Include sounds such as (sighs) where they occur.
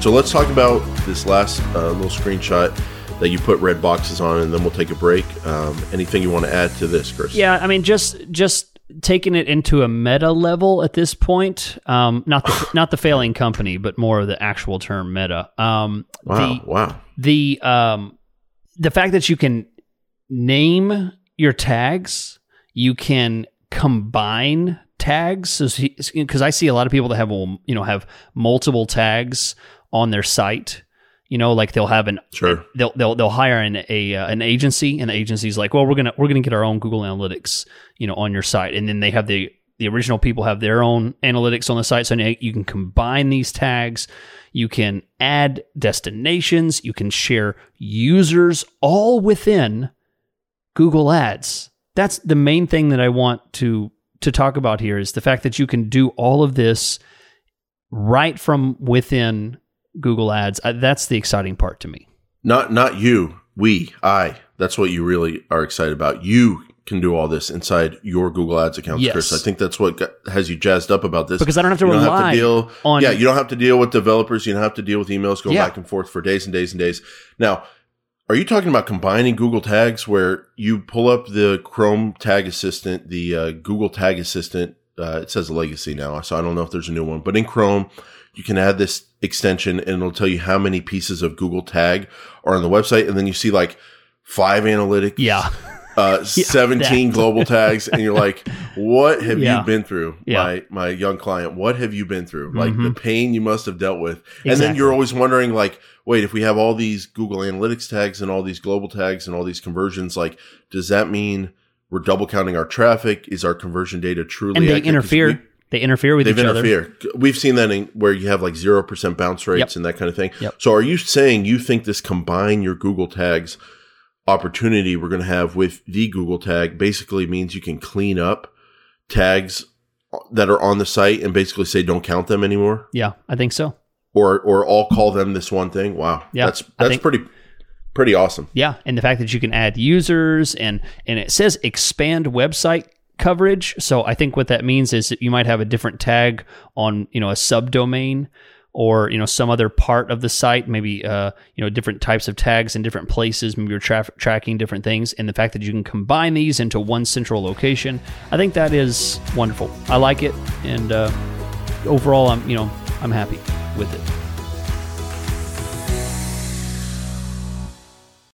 So let's talk about this last uh, little screenshot that you put red boxes on, and then we'll take a break. Um, anything you want to add to this, Chris? Yeah, I mean, just just taking it into a meta level at this point. Um, not the (sighs) not the failing company, but more of the actual term meta. Um, Wow. the, wow. the um the fact that you can name your tags you can combine tags because i see a lot of people that have you know have multiple tags on their site you know like they'll have an Sure. they'll they'll, they'll hire an a uh, an agency and the agency's like well we're gonna we're gonna get our own google analytics you know on your site. And then they have the the original people have their own analytics on the site. So now you can combine these tags. You can add destinations. You can share users all within google ads. That's the main thing that i want to to talk about here is the fact that you can do all of this right from within google ads Uh, that's the exciting part to me Not not you. We. I. That's what you really are excited about. You can do all this inside your Google Ads accounts, Yes. Chris. I think that's what got, has you jazzed up about this. because i don't have to you don't rely have to deal on yeah you don't have to deal with developers you don't have to deal with emails going Yeah. back and forth for days and days and days now are you talking about combining google tags where you pull up the chrome tag assistant the uh, google tag assistant uh, it says legacy now so i don't know if there's a new one but in chrome you can add this extension and it'll tell you how many pieces of google tag are on the website and then you see like five analytics yeah uh, (laughs) 17 (laughs) global tags and you're like what have Yeah. you been through Yeah. my my young client what have you been through like Mhm. the pain you must have dealt with and then you're always wondering like wait if we have all these google analytics tags and all these global tags and all these conversions like does that mean we're double counting our traffic is our conversion data truly and they interfere we- they interfere with each other interfered. We've seen that in where you have like zero percent bounce rates Yep. and that kind of thing. Yep. So, are you saying you think this combine your Google tags opportunity we're going to have with the Google tag basically means you can clean up tags that are on the site and basically say don't count them anymore, yeah i think so or or all call them this one thing? Wow, Yeah, that's that's think- pretty pretty awesome. Yeah, and the fact that you can add users and and it says expand website coverage. So I think what that means is that you might have a different tag on you know a subdomain or you know some other part of the site, maybe uh, you know different types of tags in different places. Maybe you're tra- tracking different things, and the fact that you can combine these into one central location, I think that is wonderful. I like it, and uh, overall, I'm you know I'm happy with it.